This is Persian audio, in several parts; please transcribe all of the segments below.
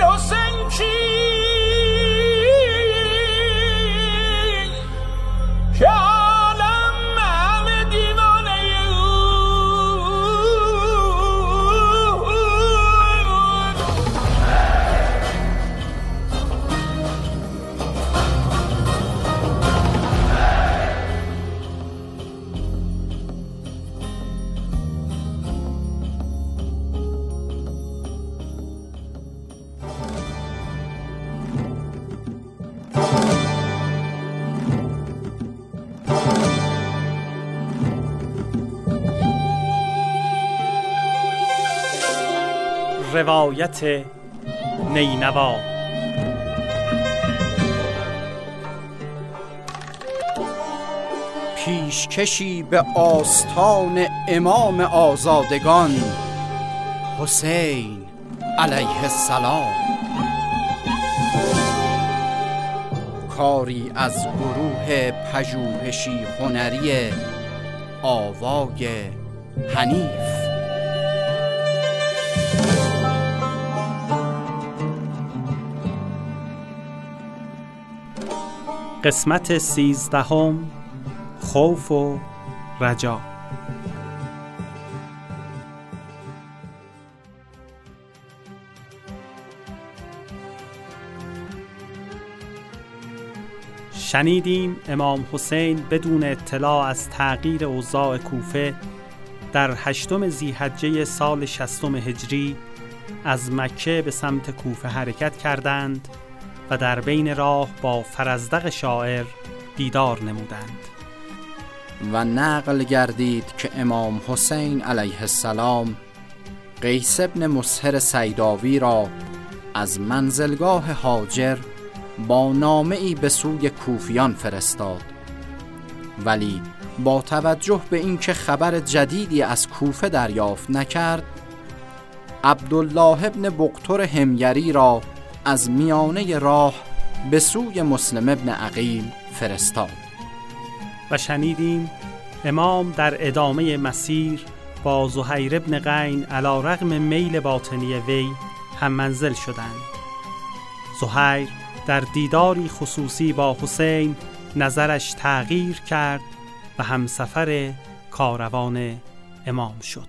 innocent روایت نینوا. پیشکشی به آستان امام آزادگان حسین علیه السلام. کاری از گروه پژوهشی هنری آوای حنیف. قسمت سیزدهم خوف و رجا. شنیدیم امام حسین بدون اطلاع از تغییر اوضاع کوفه در هشتم زیحجه سال شستم هجری از مکه به سمت کوفه حرکت کردند و در بین راه با فرزدق شاعر دیدار نمودند. و نقل گردید که امام حسین علیه السلام قیس ابن مسهر سیداوی را از منزلگاه هاجر با نامه ای به سوی کوفیان فرستاد. ولی با توجه به اینکه خبر جدیدی از کوفه دریافت نکرد عبدالله ابن بقتر همگری را از میانه راه به سوی مسلم ابن عقیل فرستاد. و شنیدیم امام در ادامه مسیر با زهیر ابن قین علا رغم میل باطنی وی هم منزل شدند. زهیر در دیداری خصوصی با حسین نظرش تغییر کرد و همسفر کاروان امام شد.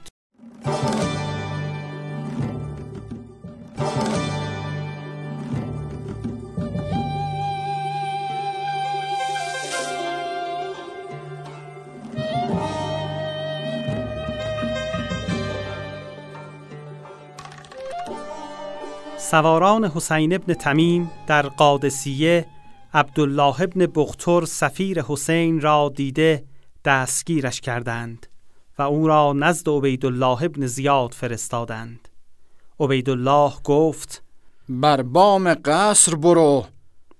سواران حسین ابن تمیم در قادسیه عبدالله ابن بختر سفیر حسین را دیده دستگیرش کردند و او را نزد عبیدالله ابن زیاد فرستادند. عبیدالله گفت بر بام قصر برو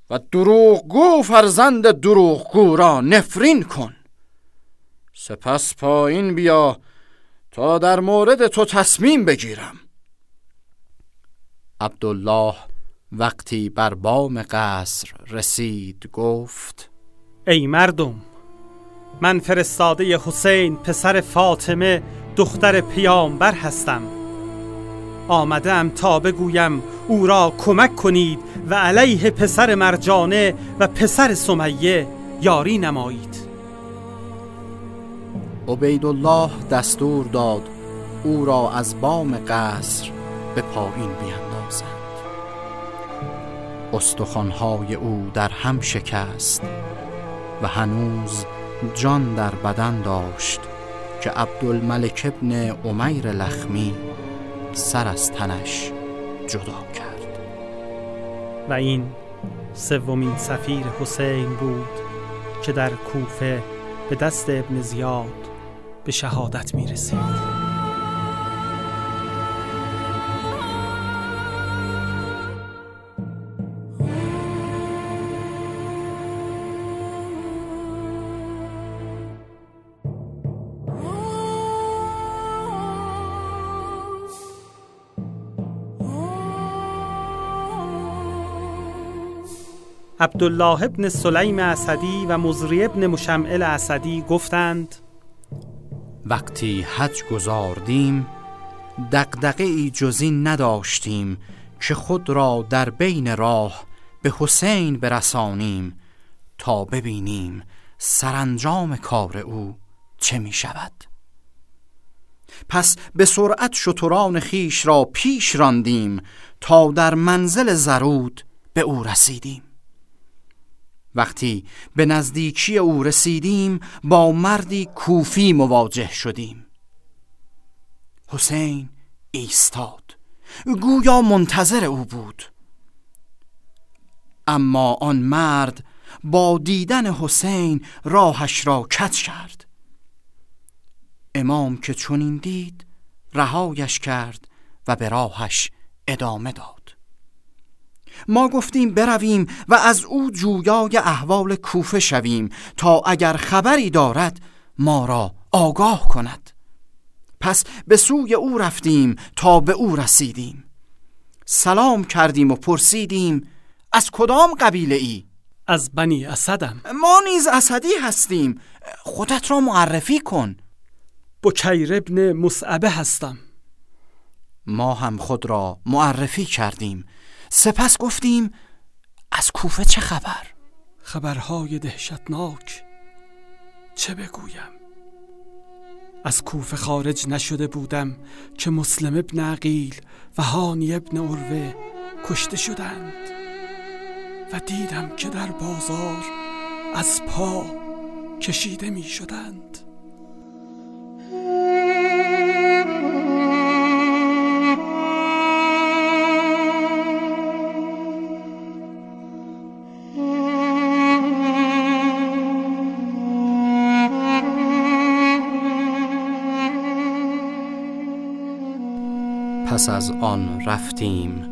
و دروغگو فرزند دروغگو را نفرین کن. سپس پایین بیا تا در مورد تو تصمیم بگیرم. عبدالله وقتی بر بام قصر رسید گفت ای مردم من فرستاده حسین پسر فاطمه دختر پیامبر هستم. آمدم تا بگویم او را کمک کنید و علیه پسر مرجانه و پسر سمیه یاری نمایید. عبیدالله دستور داد او را از بام قصر به پایین بیندازند استخوانهای او در هم شکست و هنوز جان در بدن داشت که عبدالملک ابن عمیر لخمی سر از تنش جدا کرد و این سومین سفیر حسین بود که در کوفه به دست ابن زیاد به شهادت می رسید. عبدالله ابن سلیم اسدی و مزری ابن مشمعل اسدی گفتند وقتی حج گذاردیم دقدقه ای جزی نداشتیم که خود را در بین راه به حسین برسانیم تا ببینیم سرانجام کار او چه می شود. پس به سرعت شتران خیش را پیش راندیم تا در منزل زرود به او رسیدیم. وقتی به نزدیکی او رسیدیم با مردی کوفی مواجه شدیم. حسین ایستاد. گویا منتظر او بود. اما آن مرد با دیدن حسین راهش را کت کرد. امام که چنین دید رهایش کرد و به راهش ادامه داد. ما گفتیم برویم و از او جویای احوال کوفه شویم تا اگر خبری دارد ما را آگاه کند. پس به سوی او رفتیم تا به او رسیدیم. سلام کردیم و پرسیدیم از کدام قبیله ای؟ از بنی اسدم. ما نیز اسدی هستیم خودت را معرفی کن. بکیر ابن مصعبه هستم. ما هم خود را معرفی کردیم. سپس گفتیم از کوفه چه خبر؟ خبرهای دهشتناک چه بگویم از کوفه خارج نشده بودم که مسلم ابن عقیل و هانی ابن عروه کشته شدند و دیدم که در بازار از پا کشیده می شدند پس از آن رفتیم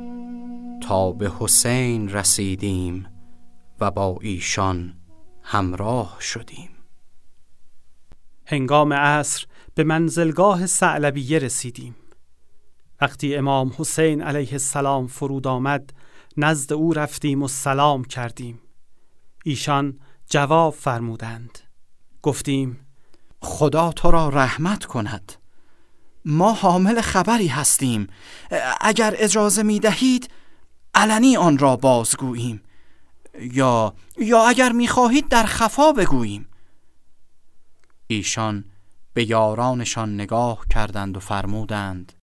تا به حسین رسیدیم و با ایشان همراه شدیم. هنگام عصر به منزلگاه سعلبیه رسیدیم. وقتی امام حسین علیه السلام فرود آمد نزد او رفتیم و سلام کردیم. ایشان جواب فرمودند. گفتیم خدا تو را رحمت کند. ما حامل خبری هستیم. اگر اجازه می دهید علنی آن را بازگوییم. یا یا اگر می خواهید در خفا بگوییم. ایشان به یارانشان نگاه کردند و فرمودند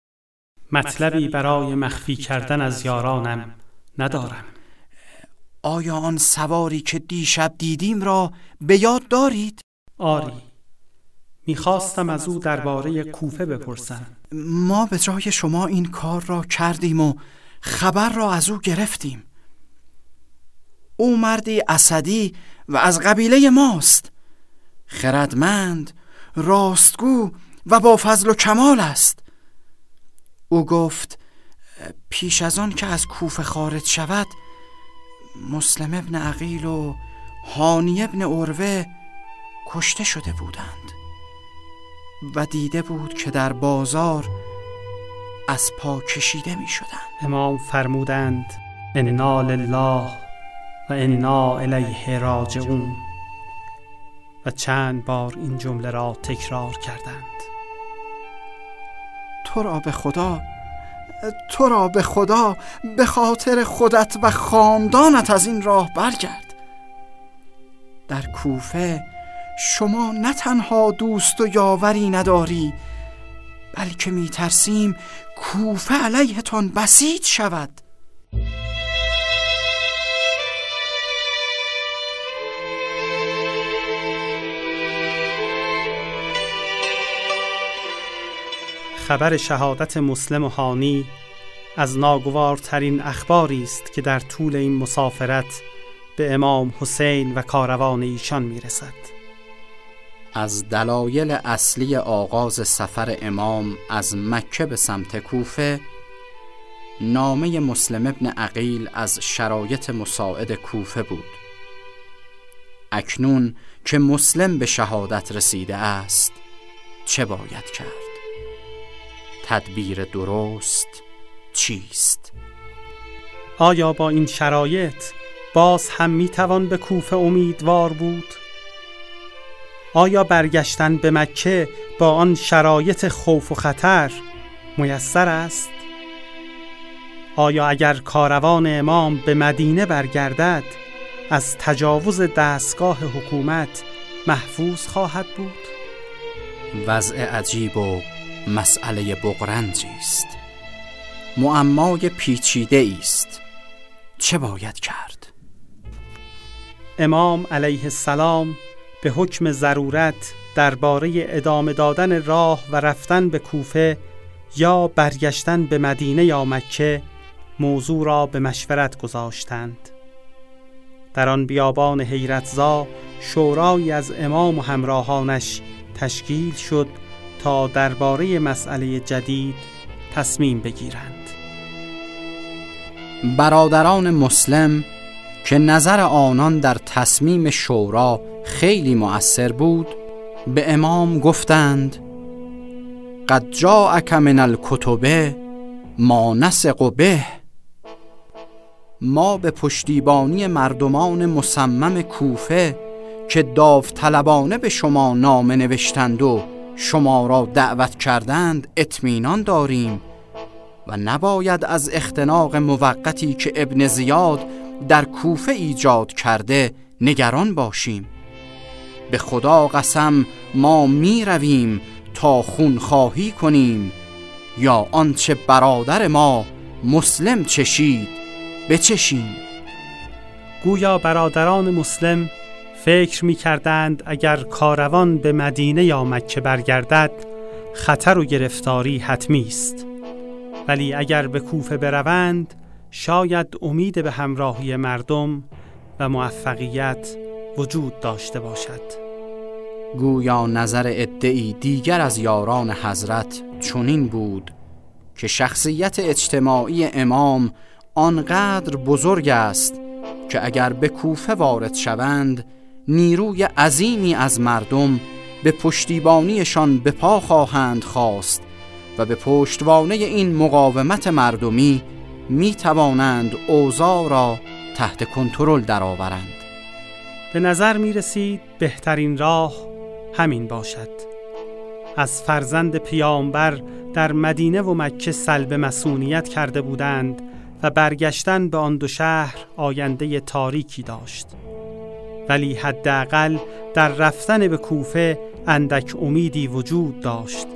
مطلبی برای مخفی کردن از یارانم ندارم. آیا آن سواری که دیشب دیدیم را به یاد دارید؟ آری. می‌خواستم از او درباره کوفه بپرسم. ما به جای شما این کار را کردیم و خبر را از او گرفتیم. او مردی اسدی و از قبیله ماست. خردمند راستگو و با فضل و کمال است. او گفت پیش از آن که از کوفه خارج شود مسلم ابن عقیل و هانی ابن عروه کشته شده بودند. و دیده بود که در بازار از پا کشیده می شدند امام فرمودند انا لله و انا الیه راجعون. و چند بار این جمله را تکرار کردند. تو را به خدا تو را به خدا به خاطر خودت و خاندانت از این راه برگرد. در کوفه شما نه تنها دوست و یاوری نداری بلکه می ترسیم کوفه علیهتان بسیج شود. خبر شهادت مسلم و هانی از ناگوارترین اخباری است که در طول این مسافرت به امام حسین و کاروان ایشان می‌رسد. از دلایل اصلی آغاز سفر امام از مکه به سمت کوفه نامه مسلم ابن عقیل از شرایط مساعد کوفه بود اکنون که مسلم به شهادت رسیده است چه باید کرد؟ تدبیر درست چیست؟ آیا با این شرایط باز هم می‌توان به کوفه امیدوار بود؟ آیا برگشتن به مکه با آن شرایط خوف و خطر میسر است؟ آیا اگر کاروان امام به مدینه برگردد از تجاوز دستگاه حکومت محفوظ خواهد بود؟ وضع عجیب و مسئله بغرنجی است معمای پیچیده است چه باید کرد؟ امام علیه السلام به حکم ضرورت درباره ادامه دادن راه و رفتن به کوفه یا برگشتن به مدینه یا مکه موضوع را به مشورت گذاشتند. در آن بیابان حیرتزا شورایی از امام و همراهانش تشکیل شد تا درباره مسئله جدید تصمیم بگیرند. برادران مسلم که نظر آنان در تصمیم شورا خیلی مؤثر بود به امام گفتند قد جاءک من الکتب ما نسق به. ما به پشتیبانی مردمان مصمم کوفه که داوطلبانه به شما نامه نوشتند و شما را دعوت کردند اطمینان داریم و نباید از اختناق موقتی که ابن زیاد در کوفه ایجاد کرده نگران باشیم. به خدا قسم ما می رویم تا خونخواهی کنیم. یا آنچه برادر ما مسلم چشید بچشیم. گویا برادران مسلم فکر می کردند اگر کاروان به مدینه یا مکه برگردد خطر و گرفتاری حتمی است. ولی اگر به کوفه بروند شاید امید به همراهی مردم و موفقیت وجود داشته باشد گویا نظر ادعی دیگر از یاران حضرت چنین بود که شخصیت اجتماعی امام آنقدر بزرگ است که اگر به کوفه وارد شوند نیروی عظیمی از مردم به پشتیبانیشان به پا خواهند خواست و به پشتوانه این مقاومت مردمی می توانند اوضاع را تحت کنترل درآورند. به نظر می رسید بهترین راه همین باشد. از فرزند پیامبر در مدینه و مکه سلب مسئولیت کرده بودند و برگشتن به آن دو شهر آینده تاریکی داشت. ولی حداقل در رفتن به کوفه اندک امیدی وجود داشت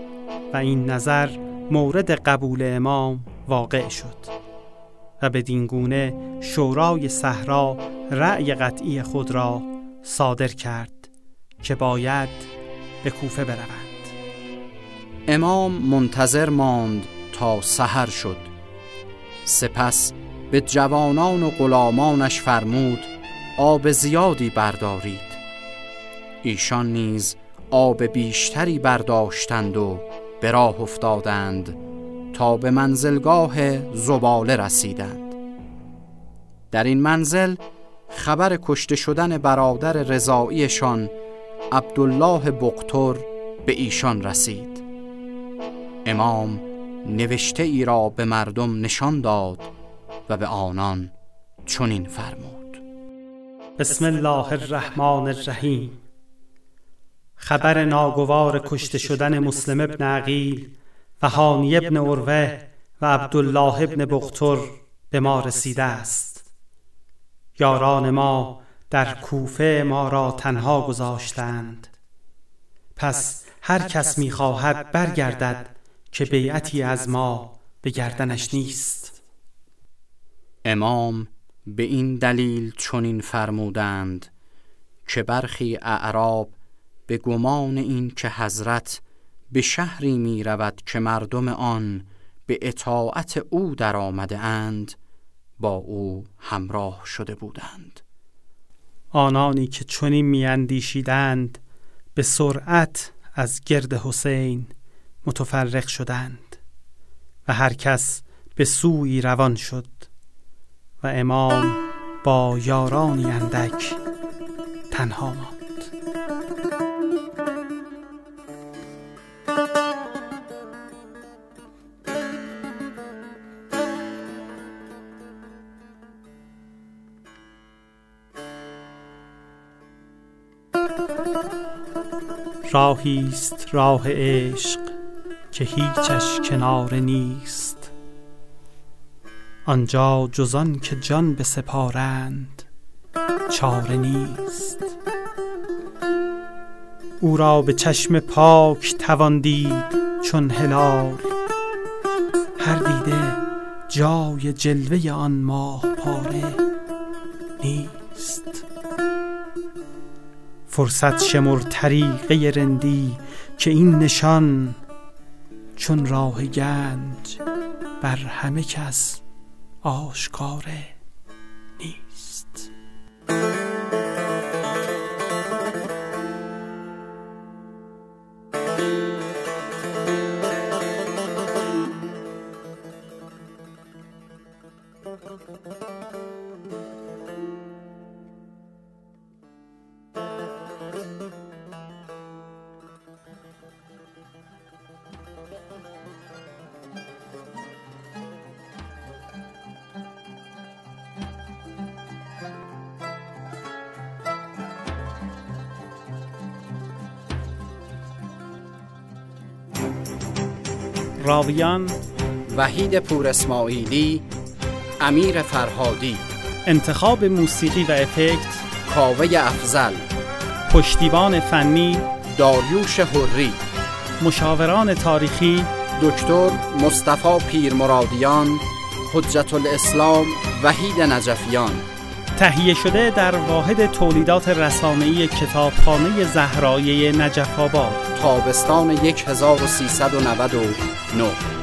و این نظر مورد قبول امام واقع شد و به دینگونه شورای صحرا رأی قطعی خود را صادر کرد که باید به کوفه بروند. امام منتظر ماند تا سحر شد. سپس به جوانان و غلامانش فرمود آب زیادی بردارید. ایشان نیز آب بیشتری برداشتند و به راه افتادند. تا به منزلگاه زباله رسیدند. در این منزل خبر کشته شدن برادر رضاییشان عبدالله بقتر به ایشان رسید. امام نوشته ای را به مردم نشان داد و به آنان چنین فرمود. بسم الله الرحمن الرحیم. خبر ناگوار کشته شدن مسلم ابن عقیل و هانی ابن عروه و عبدالله ابن بختر به ما رسیده است. یاران ما در کوفه ما را تنها گذاشتند. پس هر کس می‌خواهد برگردد که بیعتی از ما به گردنش نیست. امام به این دلیل چنین فرمودند که برخی اعراب به گمان این که حضرت به شهری می رود که مردم آن به اطاعت او در آمده اند با او همراه شده بودند. آنانی که چنین میاندیشیدند به سرعت از گرد حسین متفرق شدند و هر کس به سوی روان شد و امام با یارانی اندک تنها ماند. راهی است راه عشق که هیچش کنار نیست. آنجا جزان که جان به سپارند چاره نیست. او را به چشم پاک توان دید چون هلال. هر دیده جای جلوه آن ماه پاره نیست. فرصت شمر طریقه رندی که این نشان چون راه گنج بر همه کس آشکاره. راویان وحید پور اسماعیلی امیر فرهادی. انتخاب موسیقی و افکت کاوه افزل پشتیبان فنی داریوش حری. مشاوران تاریخی دکتر مصطفی پیرمرادیان حجت الاسلام وحید نجفیان. تهیه شده در واحد تولیدات رسانه‌ای کتابخانه زهرایه نجف آباد. تابستان 1399